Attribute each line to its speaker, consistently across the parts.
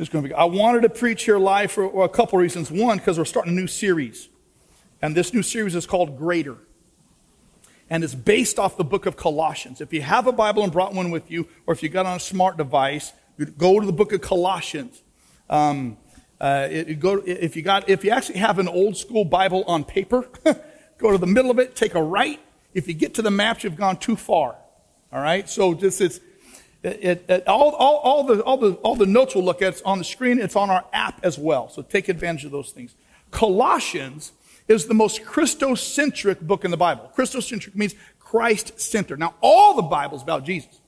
Speaker 1: It's going to be. I wanted to preach here live for a couple reasons. One, because we're starting a new series, and this new series is called Greater, and it's based off the book of Colossians. If you have a Bible and brought one with you, or if you got on a smart device, go to the book of Colossians. Um, uh, go, if you got, if you actually have an old school Bible on paper, go to the middle of it, take a right. If you get to the maps, you've gone too far. All right. So this it's it, it, all, all, all, the, all, the, all the notes we'll look at it's on the screen. It's on our app as well. So take advantage of those things. Colossians is the most Christocentric book in the Bible. Christocentric means Christ centered. Now, all the Bible's about Jesus.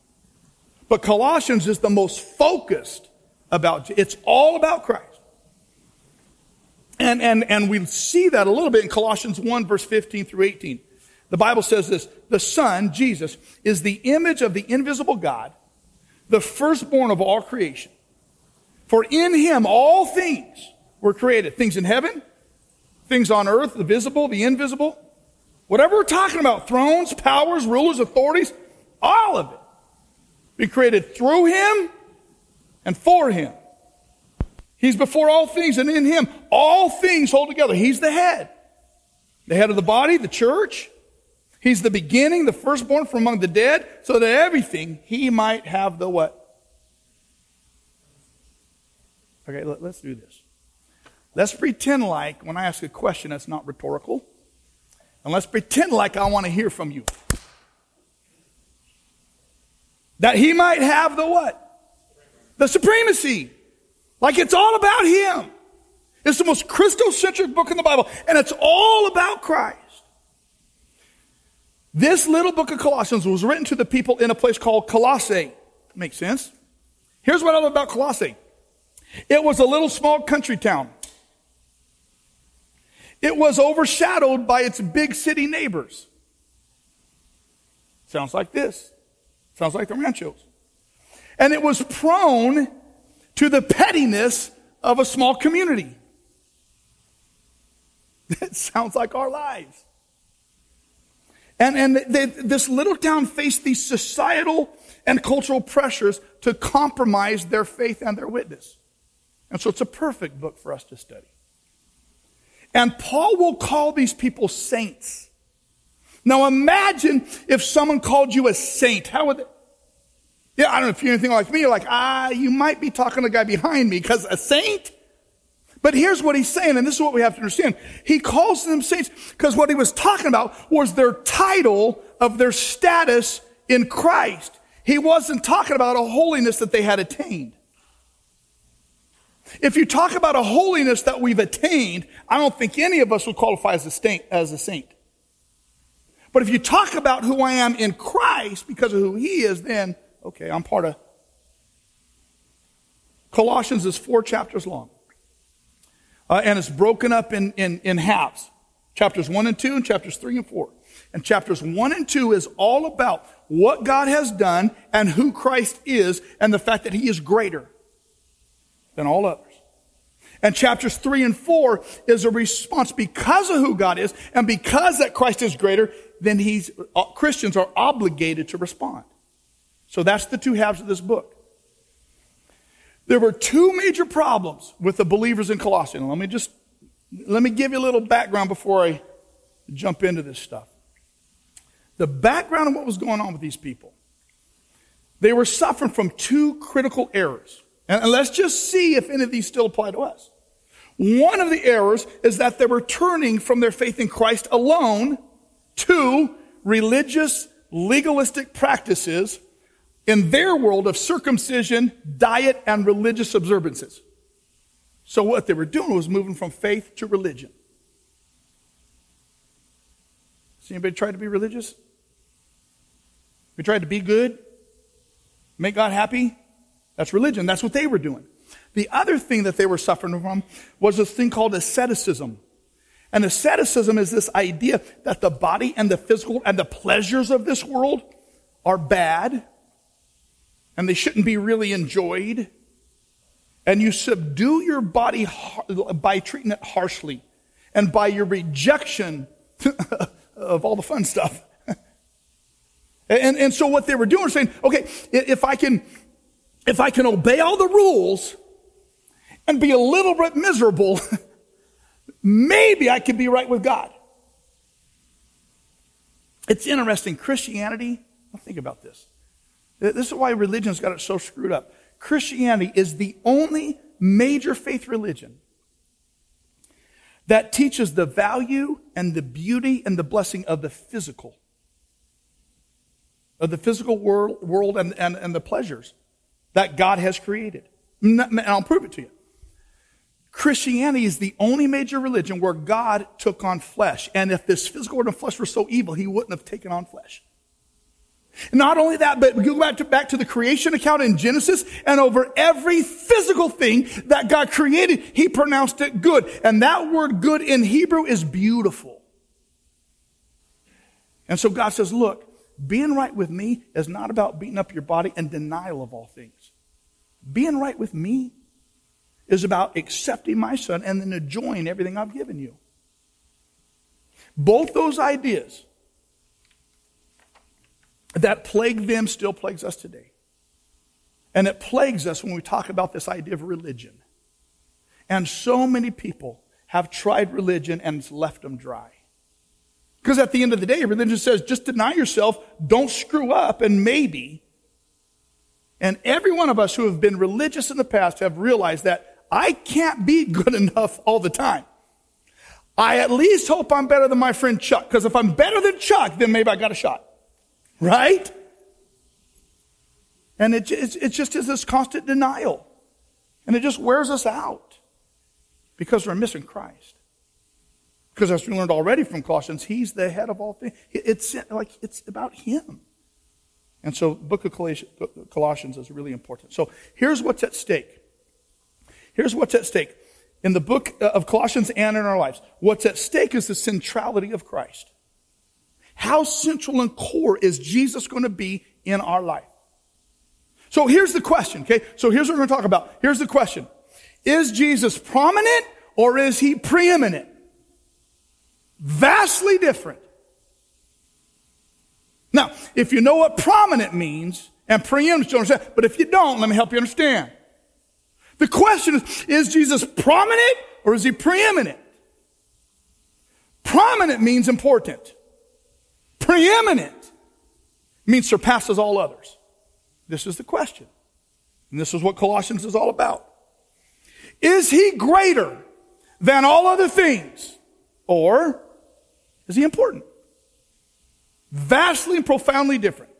Speaker 1: But Colossians is the most focused about, it's all about Christ. And, and, and we see that a little bit in Colossians 1, verse 15 through 18. The Bible says this The Son, Jesus, is the image of the invisible God, the firstborn of all creation. For in him all things were created things in heaven, things on earth, the visible, the invisible. Whatever we're talking about thrones, powers, rulers, authorities all of it be created through him and for him. He's before all things, and in him all things hold together. He's the head. The head of the body, the church. He's the beginning, the firstborn from among the dead, so that everything he might have the what? Okay, let, us do this. Let's pretend like when I ask a question that's not rhetorical, and let's pretend like I want to hear from you. That he might have the what? The supremacy. Like it's all about Him. It's the most Christocentric book in the Bible, and it's all about Christ. This little book of Colossians was written to the people in a place called Colossae. Makes sense? Here's what I love about Colossae. It was a little small country town. It was overshadowed by its big city neighbors. Sounds like this. Sounds like the ranchos. And it was prone to the pettiness of a small community. That sounds like our lives. And, and they, this little town faced these societal and cultural pressures to compromise their faith and their witness. And so it's a perfect book for us to study. And Paul will call these people saints. Now imagine if someone called you a saint. How would they, yeah, I don't know if you're anything like me. You're like, ah, you might be talking to the guy behind me because a saint. But here's what he's saying, and this is what we have to understand. He calls them saints because what he was talking about was their title of their status in Christ. He wasn't talking about a holiness that they had attained. If you talk about a holiness that we've attained, I don't think any of us would qualify as a saint. As a saint. But if you talk about who I am in Christ because of who he is, then Okay, I'm part of. Colossians is four chapters long. Uh, and it's broken up in, in, in halves chapters 1 and 2, and chapters 3 and 4. And chapters 1 and 2 is all about what God has done and who Christ is and the fact that he is greater than all others. And chapters 3 and 4 is a response because of who God is and because that Christ is greater, then he's, uh, Christians are obligated to respond. So that's the two halves of this book. There were two major problems with the believers in Colossae. let me just let me give you a little background before I jump into this stuff. The background of what was going on with these people. They were suffering from two critical errors. And let's just see if any of these still apply to us. One of the errors is that they were turning from their faith in Christ alone to religious, legalistic practices in their world of circumcision, diet, and religious observances. So what they were doing was moving from faith to religion. Has anybody tried to be religious? We tried to be good? Make God happy? That's religion. That's what they were doing. The other thing that they were suffering from was this thing called asceticism. And asceticism is this idea that the body and the physical and the pleasures of this world are bad and they shouldn't be really enjoyed. And you subdue your body by treating it harshly and by your rejection of all the fun stuff. and, and so what they were doing was saying, okay, if I can, if I can obey all the rules and be a little bit miserable, maybe I could be right with God. It's interesting. Christianity, think about this. This is why religion's got it so screwed up. Christianity is the only major faith religion that teaches the value and the beauty and the blessing of the physical, of the physical world, world and, and, and the pleasures that God has created. And I'll prove it to you. Christianity is the only major religion where God took on flesh. And if this physical world and flesh were so evil, he wouldn't have taken on flesh. Not only that, but go back to, back to the creation account in Genesis, and over every physical thing that God created, He pronounced it good. And that word good in Hebrew is beautiful. And so God says, look, being right with me is not about beating up your body and denial of all things. Being right with me is about accepting my son and then enjoying everything I've given you. Both those ideas that plagued them still plagues us today. And it plagues us when we talk about this idea of religion. And so many people have tried religion and it's left them dry. Because at the end of the day, religion says just deny yourself, don't screw up, and maybe. And every one of us who have been religious in the past have realized that I can't be good enough all the time. I at least hope I'm better than my friend Chuck, because if I'm better than Chuck, then maybe I got a shot. Right? And it, it's, it just is this constant denial. And it just wears us out because we're missing Christ. Because as we learned already from Colossians, He's the head of all things. It's like it's about Him. And so, the book of Colossians is really important. So, here's what's at stake. Here's what's at stake in the book of Colossians and in our lives. What's at stake is the centrality of Christ. How central and core is Jesus going to be in our life? So here's the question, okay? So here's what we're going to talk about. Here's the question. Is Jesus prominent or is he preeminent? Vastly different. Now, if you know what prominent means and preeminent, you understand. But if you don't, let me help you understand. The question is, is Jesus prominent or is he preeminent? Prominent means important. Preeminent means surpasses all others. This is the question. And this is what Colossians is all about. Is he greater than all other things? Or is he important? Vastly and profoundly different.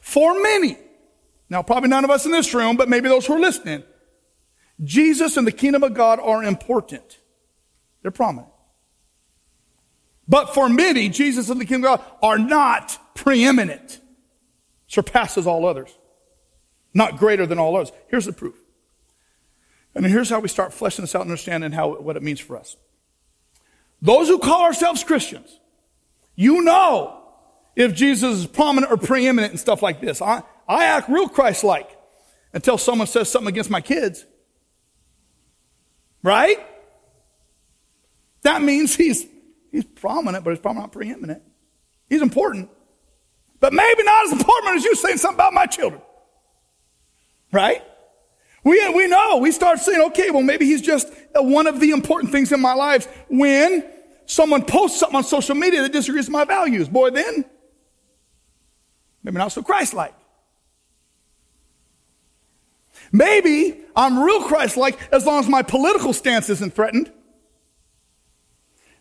Speaker 1: For many, now probably none of us in this room, but maybe those who are listening, Jesus and the kingdom of God are important. They're prominent. But for many, Jesus and the kingdom of God are not preeminent, surpasses all others, not greater than all others. Here's the proof. And here's how we start fleshing this out and understanding how, what it means for us. Those who call ourselves Christians, you know if Jesus is prominent or preeminent and stuff like this. I, I act real Christ-like until someone says something against my kids. Right? That means he's He's prominent, but he's probably not preeminent. He's important, but maybe not as important as you saying something about my children. Right? We, we know, we start saying, okay, well, maybe he's just one of the important things in my life when someone posts something on social media that disagrees with my values. Boy, then, maybe not so Christ-like. Maybe I'm real Christ-like as long as my political stance isn't threatened.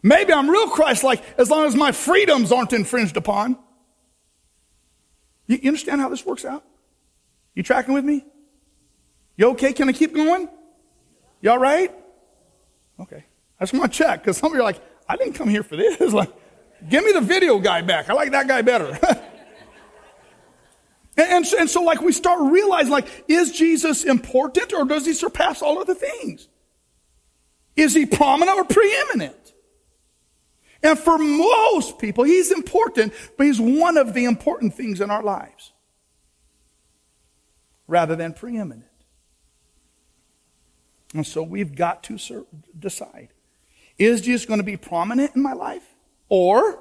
Speaker 1: Maybe I'm real Christ like as long as my freedoms aren't infringed upon. You, understand how this works out? You tracking with me? You okay? Can I keep going? You all right? Okay. I just want to check because some of you are like, I didn't come here for this. like, give me the video guy back. I like that guy better. and, and, and so, like, we start realizing, like, is Jesus important or does he surpass all other things? Is he prominent or preeminent? And for most people, he's important, but he's one of the important things in our lives rather than preeminent. And so we've got to decide is Jesus going to be prominent in my life? Or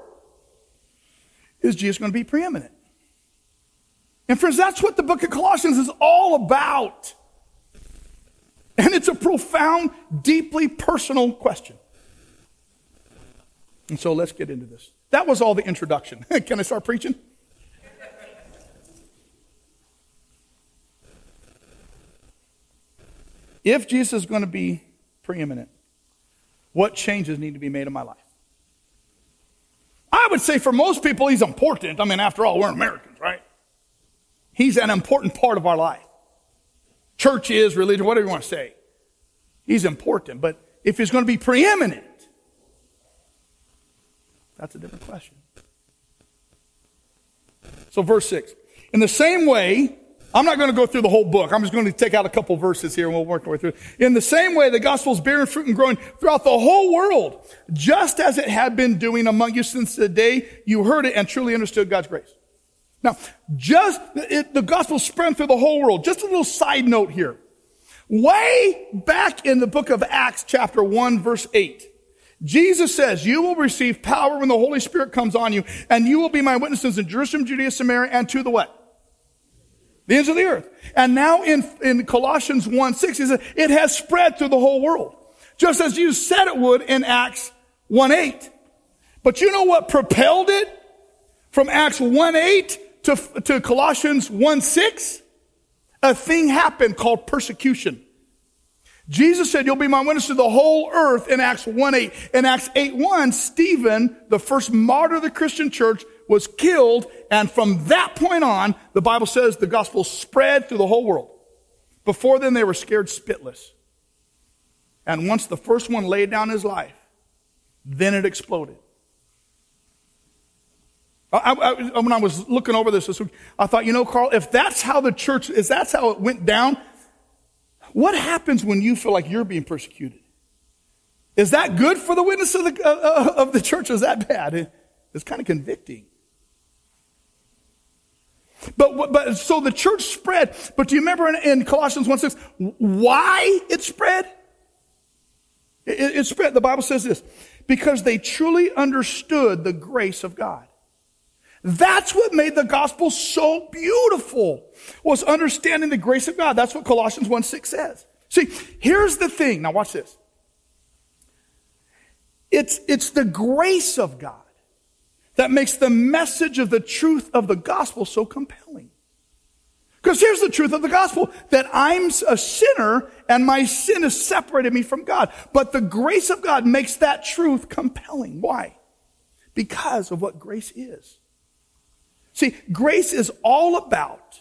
Speaker 1: is Jesus going to be preeminent? And friends, that's what the book of Colossians is all about. And it's a profound, deeply personal question. And so let's get into this. That was all the introduction. Can I start preaching? If Jesus is going to be preeminent, what changes need to be made in my life? I would say for most people, he's important. I mean, after all, we're Americans, right? He's an important part of our life. Church is, religion, whatever you want to say. He's important. But if he's going to be preeminent, that's a different question. So, verse 6. In the same way, I'm not going to go through the whole book. I'm just going to take out a couple verses here and we'll work our way through. In the same way, the gospel is bearing fruit and growing throughout the whole world, just as it had been doing among you since the day you heard it and truly understood God's grace. Now, just it, the gospel spread through the whole world. Just a little side note here. Way back in the book of Acts, chapter 1, verse 8, Jesus says, You will receive power when the Holy Spirit comes on you, and you will be my witnesses in Jerusalem, Judea, Samaria, and to the what? the ends of the earth. And now in, in Colossians 1 6, he says, it has spread through the whole world. Just as you said it would in Acts 1 8. But you know what propelled it from Acts 1 8 to, to Colossians 1 6? A thing happened called persecution. Jesus said, You'll be my witness to the whole earth in Acts 1 8. In Acts 8 1, Stephen, the first martyr of the Christian church, was killed, and from that point on, the Bible says the gospel spread through the whole world. Before then, they were scared spitless. And once the first one laid down his life, then it exploded. I, I, when I was looking over this this week, I thought, you know, Carl, if that's how the church, if that's how it went down, what happens when you feel like you're being persecuted? Is that good for the witness of the, uh, of the church? Is that bad? It's kind of convicting. But, but so the church spread. But do you remember in, in Colossians 1 6, why it spread? It, it spread. The Bible says this because they truly understood the grace of God. That's what made the gospel so beautiful, was understanding the grace of God. That's what Colossians 1 6 says. See, here's the thing. Now watch this. It's, it's the grace of God that makes the message of the truth of the gospel so compelling. Because here's the truth of the gospel that I'm a sinner and my sin has separated me from God. But the grace of God makes that truth compelling. Why? Because of what grace is. See, grace is all about,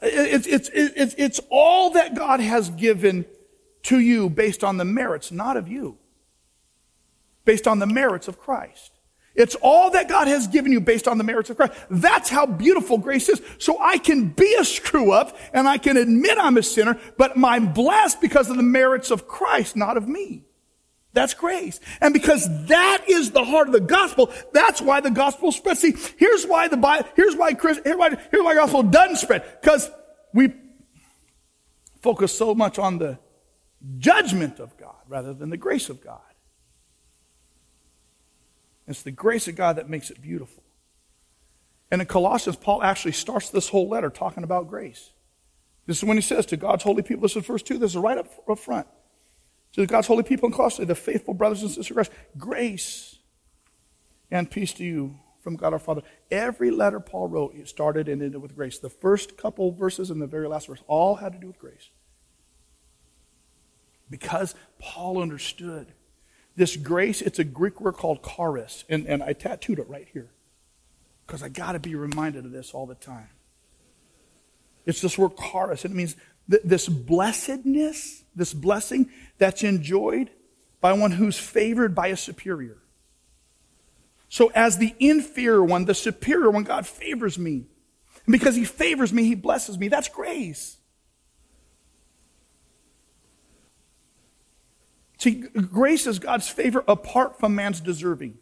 Speaker 1: it's, it's, it's, it's all that God has given to you based on the merits, not of you based on the merits of Christ. It's all that God has given you based on the merits of Christ. That's how beautiful grace is. So I can be a screw up and I can admit I'm a sinner, but I'm blessed because of the merits of Christ, not of me. That's grace. And because that is the heart of the gospel, that's why the gospel spreads. See, here's why the Bible, here's why Chris, here's why, here's why gospel doesn't spread. Because we focus so much on the judgment of God rather than the grace of God. It's the grace of God that makes it beautiful. And in Colossians, Paul actually starts this whole letter talking about grace. This is when he says to God's holy people, this is verse 2, this is right up, up front. To God's holy people in Colossae, the faithful brothers and sisters of Christ, grace and peace to you from God our Father. Every letter Paul wrote, it started and ended with grace. The first couple verses and the very last verse all had to do with grace. Because Paul understood this grace, it's a Greek word called charis, and, and I tattooed it right here because I got to be reminded of this all the time. It's this word charis, and it means th- this blessedness, this blessing that's enjoyed by one who's favored by a superior. So, as the inferior one, the superior one, God favors me. And because He favors me, He blesses me. That's grace. See, grace is God's favor apart from man's deserving.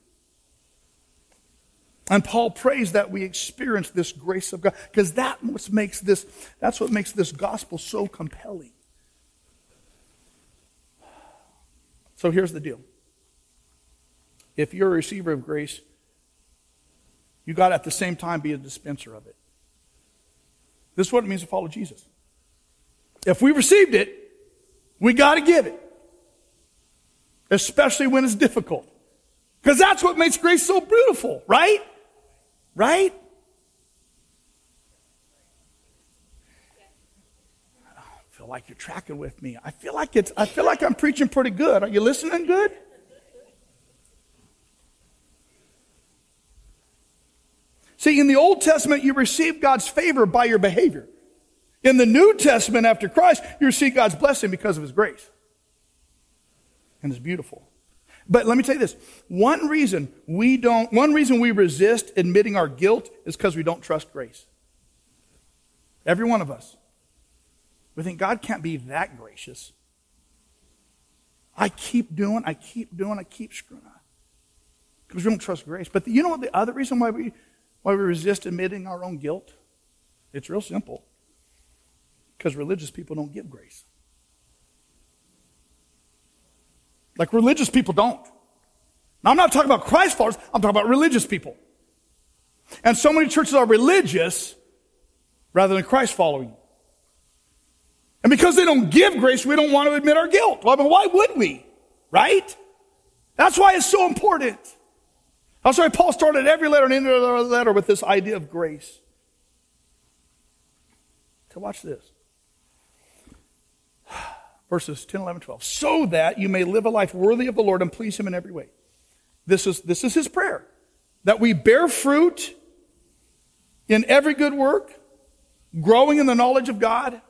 Speaker 1: And Paul prays that we experience this grace of God because that what makes this that's what makes this gospel so compelling. So here's the deal. If you're a receiver of grace, you got to at the same time be a dispenser of it. This is what it means to follow Jesus. If we received it, we got to give it. Especially when it's difficult. Because that's what makes grace so beautiful, right? Right? I feel like you're tracking with me. I feel like it's I feel like I'm preaching pretty good. Are you listening good? See, in the Old Testament, you receive God's favor by your behavior. In the New Testament, after Christ, you receive God's blessing because of His grace. And it's beautiful. But let me tell you this. One reason we don't, one reason we resist admitting our guilt is because we don't trust grace. Every one of us. We think God can't be that gracious. I keep doing, I keep doing, I keep screwing up. Because we don't trust grace. But you know what the other reason why we why we resist admitting our own guilt? It's real simple. Because religious people don't give grace. Like religious people don't. Now, I'm not talking about Christ followers, I'm talking about religious people. And so many churches are religious rather than Christ following. And because they don't give grace, we don't want to admit our guilt. Well, I mean, why would we? Right? That's why it's so important. That's why Paul started every letter and ended every letter with this idea of grace. So watch this. Verses 10, 11, 12. So that you may live a life worthy of the Lord and please Him in every way. This is, this is His prayer. That we bear fruit in every good work, growing in the knowledge of God,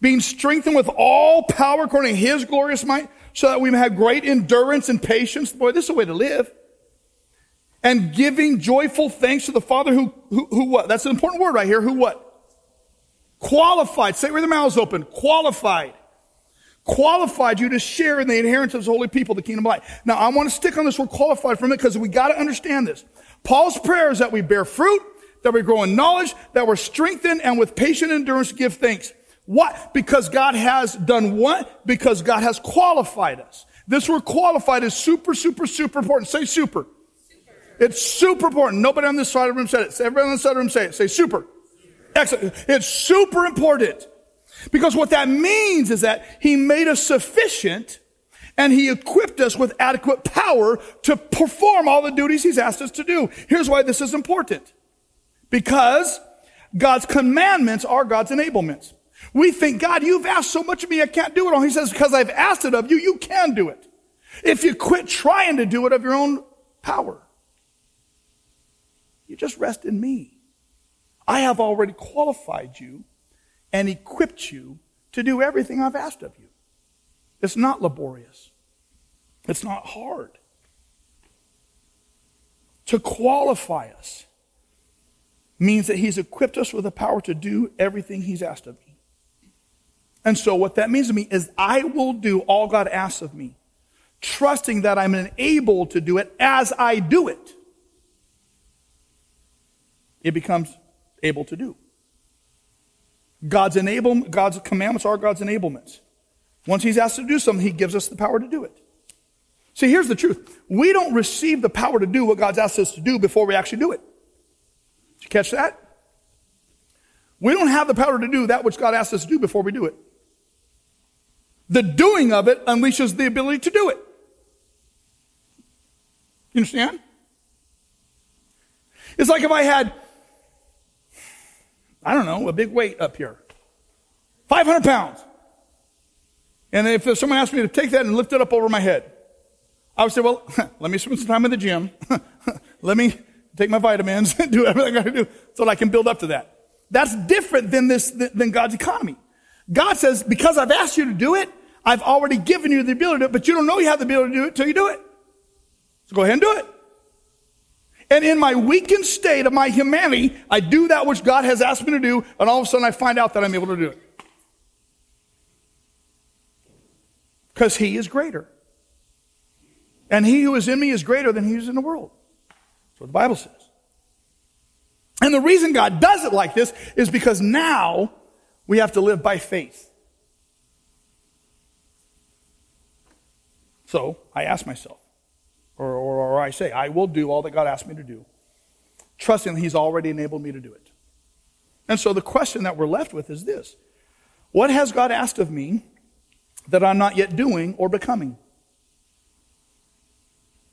Speaker 1: being strengthened with all power according to His glorious might, so that we may have great endurance and patience. Boy, this is a way to live and giving joyful thanks to the Father who, who, who what? That's an important word right here. Who what? Qualified. Say it with the mouths open. Qualified. Qualified you to share in the inheritance of the holy people, the kingdom of light. Now, I want to stick on this word qualified for a minute because we got to understand this. Paul's prayer is that we bear fruit, that we grow in knowledge, that we're strengthened, and with patient endurance give thanks. What? Because God has done what? Because God has qualified us. This word qualified is super, super, super important. Say super. It's super important. Nobody on this side of the room said it. Everybody on this side of the room say it. Say super. Excellent. It's super important. Because what that means is that he made us sufficient and he equipped us with adequate power to perform all the duties he's asked us to do. Here's why this is important. Because God's commandments are God's enablements. We think, God, you've asked so much of me, I can't do it all. He says, because I've asked it of you, you can do it. If you quit trying to do it of your own power. You just rest in me. I have already qualified you and equipped you to do everything I've asked of you. It's not laborious. It's not hard. To qualify us means that He's equipped us with the power to do everything He's asked of me. And so, what that means to me is I will do all God asks of me, trusting that I'm enabled to do it as I do it it becomes able to do. God's enable, God's commandments are God's enablements. Once He's asked to do something, He gives us the power to do it. See, here's the truth. We don't receive the power to do what God's asked us to do before we actually do it. Did you catch that? We don't have the power to do that which God asked us to do before we do it. The doing of it unleashes the ability to do it. You understand? It's like if I had I don't know, a big weight up here. 500 pounds. And if someone asked me to take that and lift it up over my head, I would say, well, let me spend some time in the gym. let me take my vitamins and do everything I got to do so that I can build up to that. That's different than this, than God's economy. God says, because I've asked you to do it, I've already given you the ability to do it, but you don't know you have the ability to do it until you do it. So go ahead and do it. And in my weakened state of my humanity, I do that which God has asked me to do, and all of a sudden I find out that I'm able to do it. Because He is greater. And He who is in me is greater than He is in the world. That's what the Bible says. And the reason God does it like this is because now we have to live by faith. So I ask myself, or, or, or I say, I will do all that God asked me to do, trusting that He's already enabled me to do it. And so the question that we're left with is this What has God asked of me that I'm not yet doing or becoming?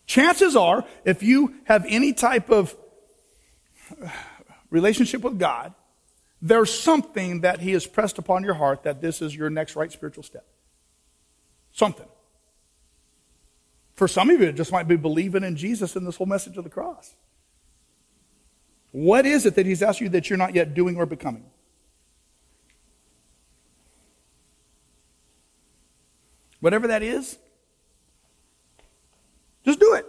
Speaker 1: Chances are, if you have any type of relationship with God, there's something that He has pressed upon your heart that this is your next right spiritual step. Something. For some of you, it just might be believing in Jesus and this whole message of the cross. What is it that He's asked you that you're not yet doing or becoming? Whatever that is, just do it.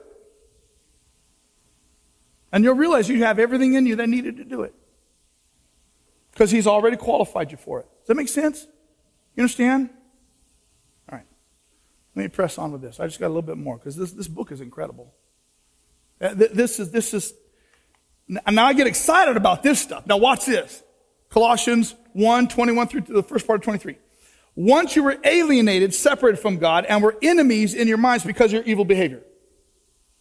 Speaker 1: And you'll realize you have everything in you that needed to do it. Because he's already qualified you for it. Does that make sense? You understand? Let me press on with this. I just got a little bit more because this, this book is incredible. Uh, this is, this is, now I get excited about this stuff. Now watch this. Colossians 1, 21 through the first part of 23. Once you were alienated, separated from God, and were enemies in your minds because of your evil behavior.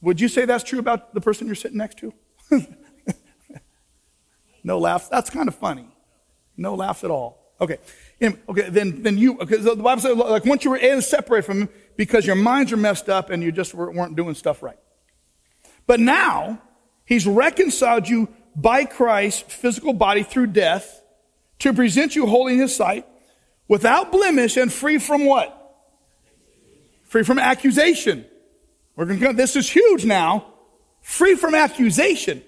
Speaker 1: Would you say that's true about the person you're sitting next to? no laughs. That's kind of funny. No laughs at all. Okay. Okay, then, then you, okay, the Bible says, like, once you were separated from him because your minds are messed up and you just weren't doing stuff right. But now, he's reconciled you by Christ's physical body through death to present you holy in his sight without blemish and free from what? Free from accusation. We're going to, this is huge now. Free from accusation.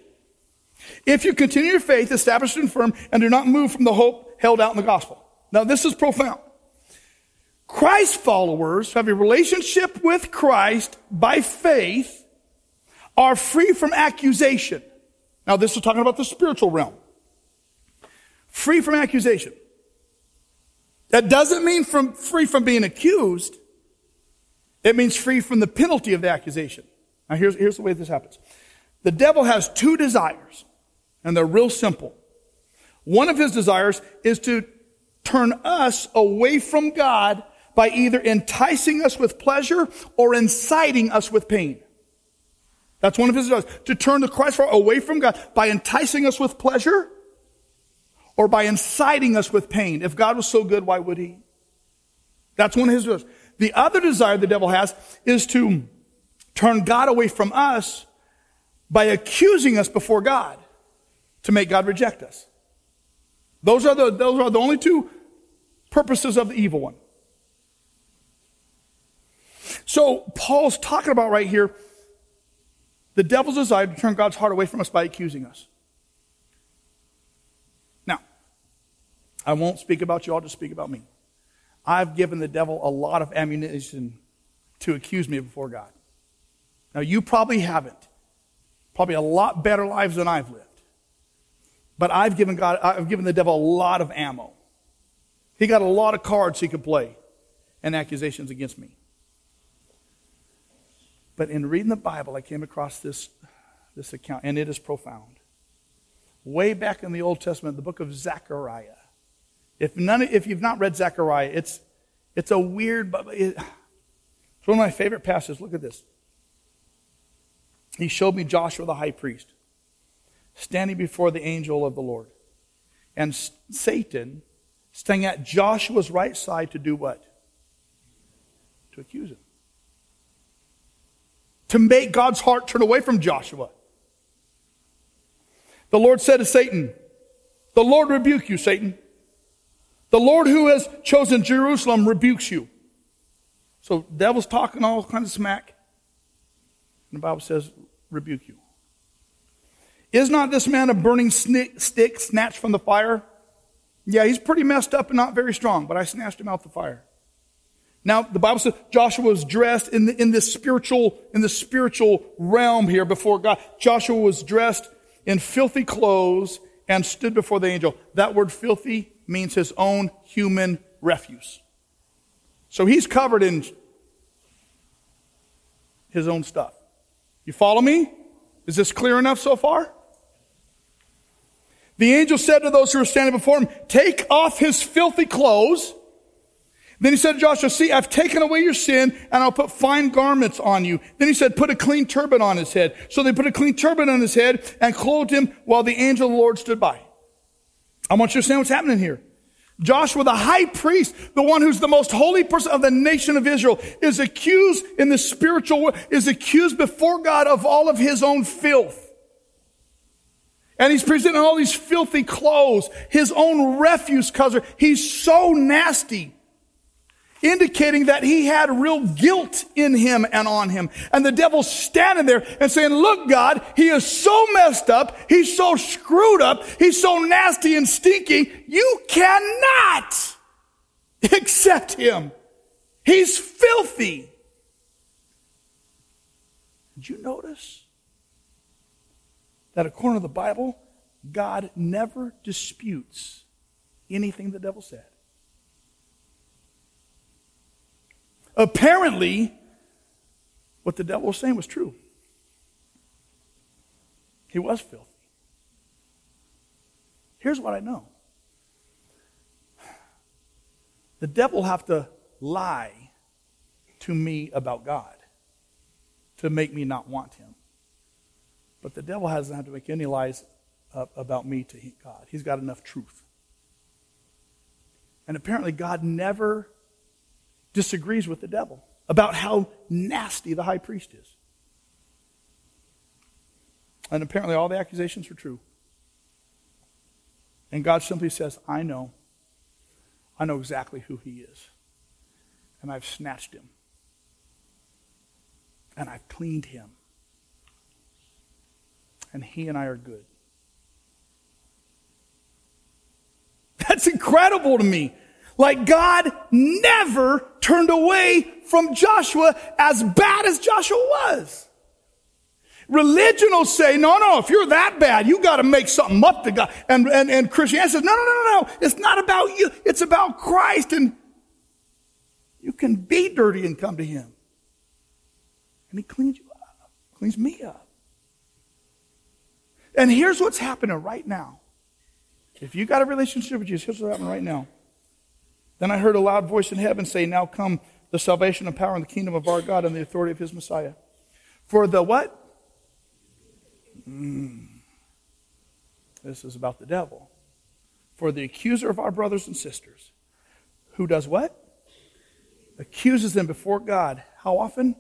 Speaker 1: If you continue your faith, established and firm, and do not move from the hope held out in the gospel. Now, this is profound. Christ followers who have a relationship with Christ by faith are free from accusation. Now, this is talking about the spiritual realm. Free from accusation. That doesn't mean from, free from being accused. It means free from the penalty of the accusation. Now, here's, here's the way this happens the devil has two desires, and they're real simple. One of his desires is to turn us away from God by either enticing us with pleasure or inciting us with pain. That's one of his desires. To turn the Christ away from God by enticing us with pleasure or by inciting us with pain. If God was so good, why would he? That's one of his desires. The other desire the devil has is to turn God away from us by accusing us before God to make God reject us. Those are the, those are the only two purposes of the evil one. So Paul's talking about right here the devil's desire to turn God's heart away from us by accusing us. Now, I won't speak about you, I'll just speak about me. I've given the devil a lot of ammunition to accuse me before God. Now, you probably haven't. Probably a lot better lives than I've lived. But I've given God, I've given the devil a lot of ammo. He got a lot of cards he could play and accusations against me. But in reading the Bible, I came across this, this account, and it is profound. Way back in the Old Testament, the book of Zechariah. If none, if you've not read Zechariah, it's it's a weird, but it, it's one of my favorite passages. Look at this. He showed me Joshua the high priest standing before the angel of the Lord, and Satan standing at Joshua's right side to do what? To accuse him. To make God's heart turn away from Joshua. The Lord said to Satan, The Lord rebuke you, Satan. The Lord who has chosen Jerusalem rebukes you. So devil's talking all kinds of smack. And the Bible says, rebuke you. Is not this man a burning stick snatched from the fire? Yeah, he's pretty messed up and not very strong, but I snatched him out the fire. Now, the Bible says Joshua was dressed in, the, in this spiritual, in the spiritual realm here before God. Joshua was dressed in filthy clothes and stood before the angel. That word filthy means his own human refuse. So he's covered in his own stuff. You follow me? Is this clear enough so far? The angel said to those who were standing before him, Take off his filthy clothes. Then he said to Joshua, See, I've taken away your sin and I'll put fine garments on you. Then he said, Put a clean turban on his head. So they put a clean turban on his head and clothed him while the angel of the Lord stood by. I want you to understand what's happening here. Joshua, the high priest, the one who's the most holy person of the nation of Israel, is accused in the spiritual world, is accused before God of all of his own filth. And he's presenting all these filthy clothes, his own refuse cover. He's so nasty, indicating that he had real guilt in him and on him. And the devil's standing there and saying, look, God, he is so messed up. He's so screwed up. He's so nasty and stinky. You cannot accept him. He's filthy. Did you notice? That according to the Bible, God never disputes anything the devil said. Apparently, what the devil was saying was true. He was filthy. Here's what I know the devil have to lie to me about God to make me not want him. But the devil hasn't had to make any lies about me to God. He's got enough truth. And apparently, God never disagrees with the devil about how nasty the high priest is. And apparently, all the accusations are true. And God simply says, I know. I know exactly who he is. And I've snatched him. And I've cleaned him and he and I are good. That's incredible to me. Like God never turned away from Joshua as bad as Joshua was. Religion will say, no, no, if you're that bad, you got to make something up to God. And, and, and Christianity says, no, no, no, no, no. It's not about you. It's about Christ. And you can be dirty and come to Him. And He cleans you up, cleans me up. And here's what's happening right now. If you got a relationship with Jesus, here's what's happening right now. Then I heard a loud voice in heaven say, Now come the salvation and power and the kingdom of our God and the authority of his Messiah. For the what? Mm. This is about the devil. For the accuser of our brothers and sisters, who does what? Accuses them before God. How often?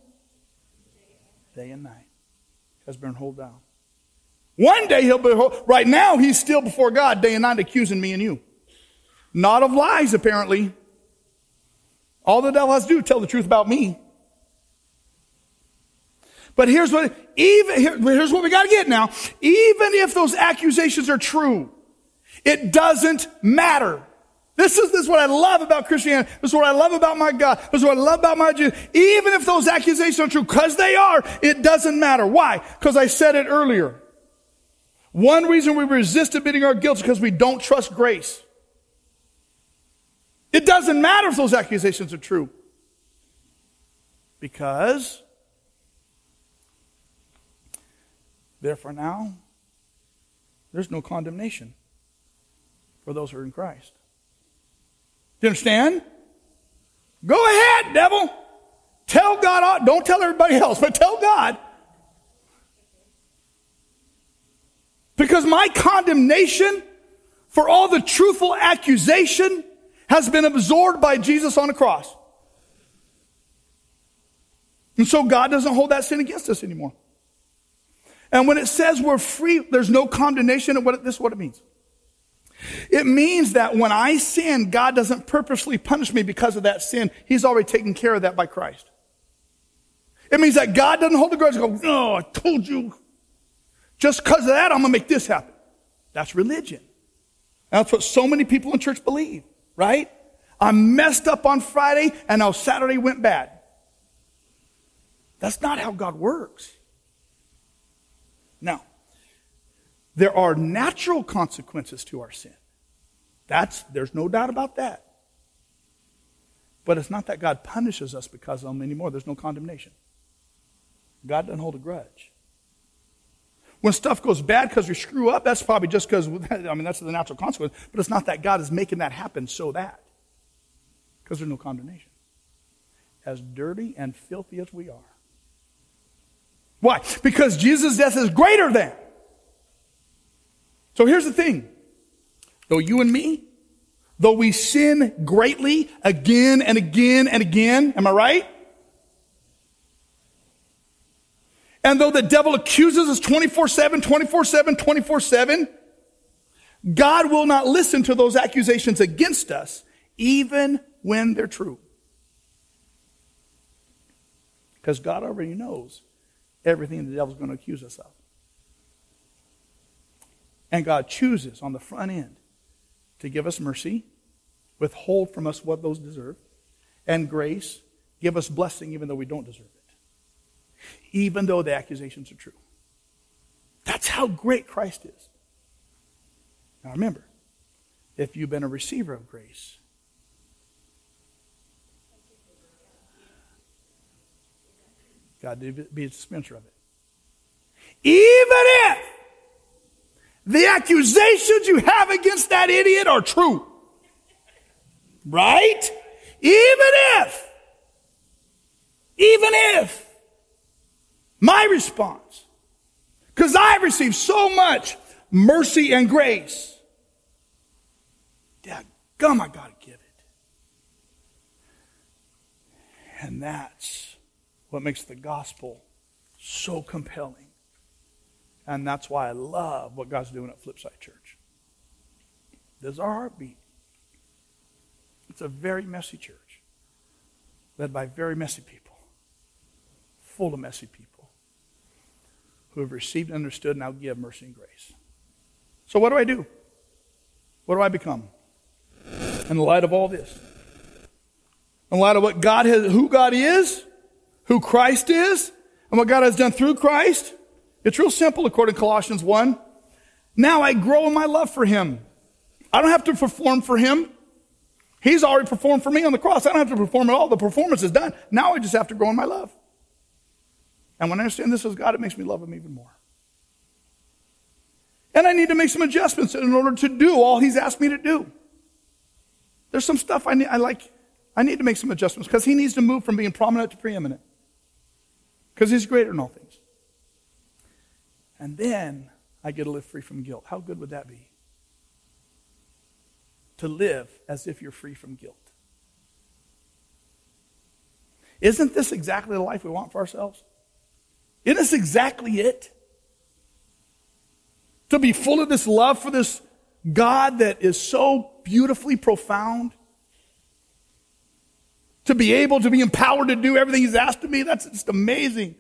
Speaker 1: Day and night. Has been hold down. One day he'll be, right now he's still before God day and night accusing me and you. Not of lies, apparently. All the devil has to do is tell the truth about me. But here's what, even, here, here's what we gotta get now. Even if those accusations are true, it doesn't matter. This is, this is what I love about Christianity. This is what I love about my God. This is what I love about my Jesus. Even if those accusations are true, because they are, it doesn't matter. Why? Because I said it earlier. One reason we resist admitting our guilt is because we don't trust grace. It doesn't matter if those accusations are true. Because, therefore, now, there's no condemnation for those who are in Christ. Do you understand? Go ahead, devil. Tell God, don't tell everybody else, but tell God Because my condemnation for all the truthful accusation has been absorbed by Jesus on the cross. And so God doesn't hold that sin against us anymore. And when it says we're free, there's no condemnation, and what, this is what it means. It means that when I sin, God doesn't purposely punish me because of that sin. He's already taken care of that by Christ. It means that God doesn't hold the grudge and go, no, I told you just because of that, I'm going to make this happen. That's religion. That's what so many people in church believe, right? I messed up on Friday and now Saturday went bad. That's not how God works. Now, there are natural consequences to our sin. That's, there's no doubt about that. But it's not that God punishes us because of them anymore. There's no condemnation. God doesn't hold a grudge. When stuff goes bad because we screw up, that's probably just because, I mean, that's the natural consequence. But it's not that God is making that happen so that. Because there's no condemnation. As dirty and filthy as we are. Why? Because Jesus' death is greater than. So here's the thing. Though you and me, though we sin greatly again and again and again, am I right? And though the devil accuses us 24 7, 24 7, 24 7, God will not listen to those accusations against us, even when they're true. Because God already knows everything the devil's going to accuse us of. And God chooses on the front end to give us mercy, withhold from us what those deserve, and grace, give us blessing even though we don't deserve it, even though the accusations are true. That's how great Christ is. Now remember, if you've been a receiver of grace, God be a dispenser of it. Even if the accusations you have against that idiot are true. Right? Even if, even if, my response, because I've received so much mercy and grace, Dad, gum, I gotta give it. And that's what makes the gospel so compelling. And that's why I love what God's doing at Flipside Church. There's our heartbeat. It's a very messy church, led by very messy people, full of messy people who have received and understood now give mercy and grace. So, what do I do? What do I become? In the light of all this, in light of what God has, who God is, who Christ is, and what God has done through Christ, it's real simple according to Colossians 1. Now I grow in my love for him. I don't have to perform for him. He's already performed for me on the cross. I don't have to perform at all. The performance is done. Now I just have to grow in my love. And when I understand this is God, it makes me love him even more. And I need to make some adjustments in order to do all he's asked me to do. There's some stuff I need, I like, I need to make some adjustments because he needs to move from being prominent to preeminent. Because he's greater in all things. And then I get to live free from guilt. How good would that be? To live as if you're free from guilt. Isn't this exactly the life we want for ourselves? Isn't this exactly it? To be full of this love for this God that is so beautifully profound. To be able to be empowered to do everything He's asked of me, that's just amazing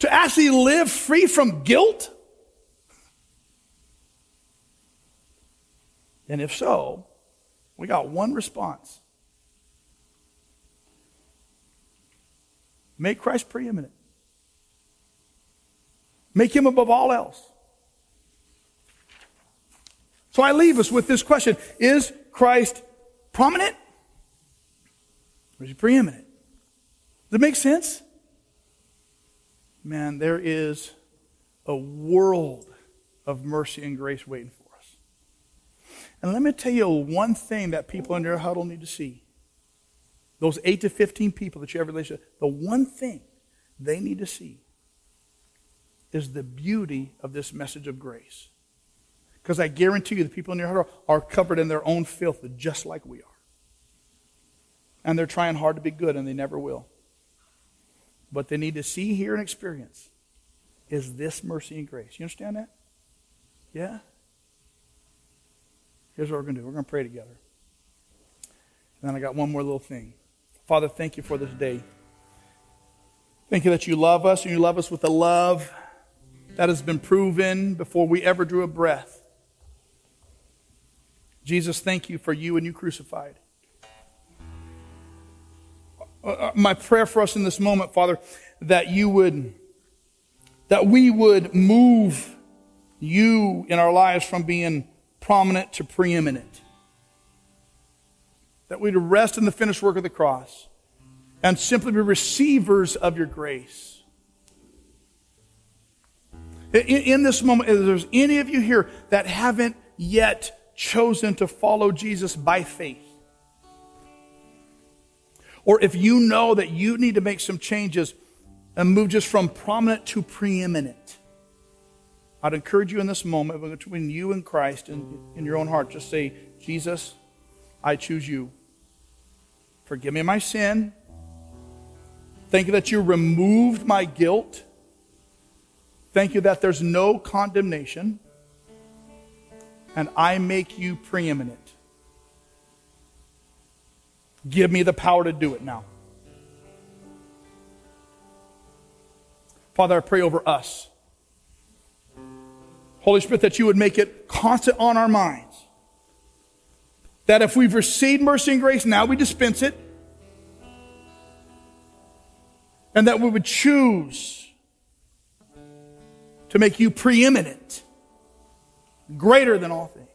Speaker 1: to actually live free from guilt? And if so, we got one response make Christ preeminent, make him above all else. So I leave us with this question Is Christ prominent? Or is he preeminent? Does it make sense? man, there is a world of mercy and grace waiting for us. And let me tell you one thing that people in your huddle need to see. Those 8 to 15 people that you have a relationship, the one thing they need to see is the beauty of this message of grace. Because I guarantee you the people in your heart are covered in their own filth just like we are. And they're trying hard to be good and they never will. What they need to see, hear, and experience is this mercy and grace. You understand that? Yeah? Here's what we're going to do we're going to pray together. And then I got one more little thing. Father, thank you for this day. Thank you that you love us and you love us with a love that has been proven before we ever drew a breath. Jesus, thank you for you and you crucified. Uh, uh, my prayer for us in this moment, Father, that you would, that we would move you in our lives from being prominent to preeminent. That we'd rest in the finished work of the cross and simply be receivers of your grace. In, in this moment, if there's any of you here that haven't yet chosen to follow Jesus by faith, or if you know that you need to make some changes and move just from prominent to preeminent, I'd encourage you in this moment between you and Christ and in your own heart, just say, Jesus, I choose you. Forgive me my sin. Thank you that you removed my guilt. Thank you that there's no condemnation. And I make you preeminent. Give me the power to do it now. Father, I pray over us. Holy Spirit, that you would make it constant on our minds. That if we've received mercy and grace, now we dispense it. And that we would choose to make you preeminent, greater than all things.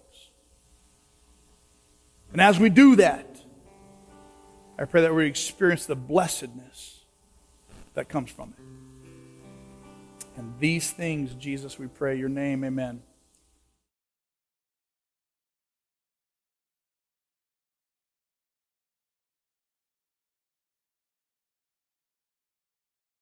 Speaker 1: And as we do that, I pray that we experience the blessedness that comes from it. And these things, Jesus, we pray your name, amen.